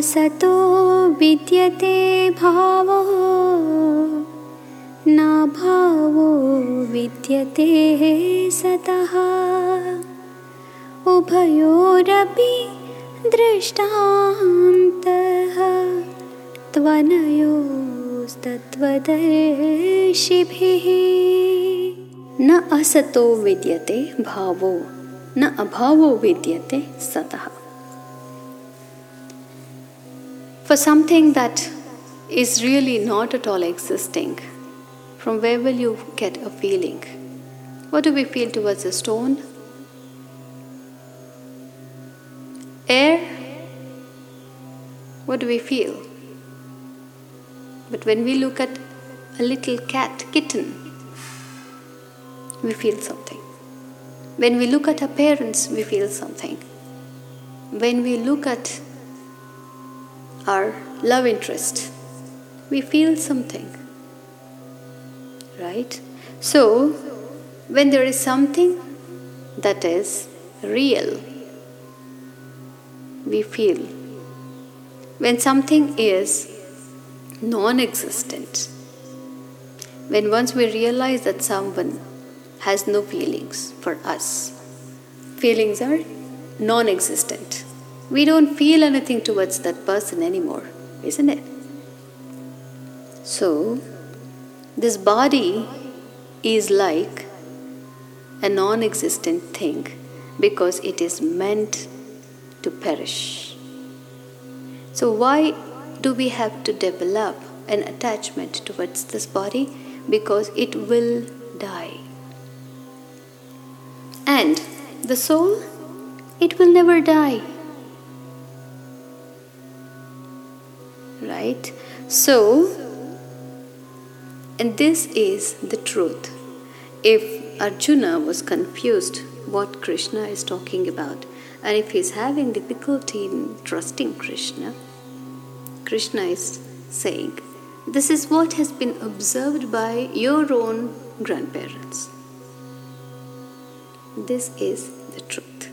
असतो विद्यते भावो। न भावो विद्यते सतः। उभयोरपि दृष्टान्तः। त्वनयोस्तत्त्वदर्शिभिः। न असतो विद्यते भावो न अभावो विद्यते सतः For something that is really not at all existing, from where will you get a feeling? What do we feel towards a stone? Air? What do we feel? But when we look at a little cat, kitten, we feel something. When we look at our parents, we feel something. When we look at our love interest, we feel something. Right? So, when there is something that is real, we feel. When something is non existent, when once we realize that someone has no feelings for us, feelings are non existent. We don't feel anything towards that person anymore, isn't it? So, this body is like a non existent thing because it is meant to perish. So, why do we have to develop an attachment towards this body? Because it will die. And the soul, it will never die. Right? So, and this is the truth. If Arjuna was confused what Krishna is talking about, and if he's having difficulty in trusting Krishna, Krishna is saying, This is what has been observed by your own grandparents. This is the truth.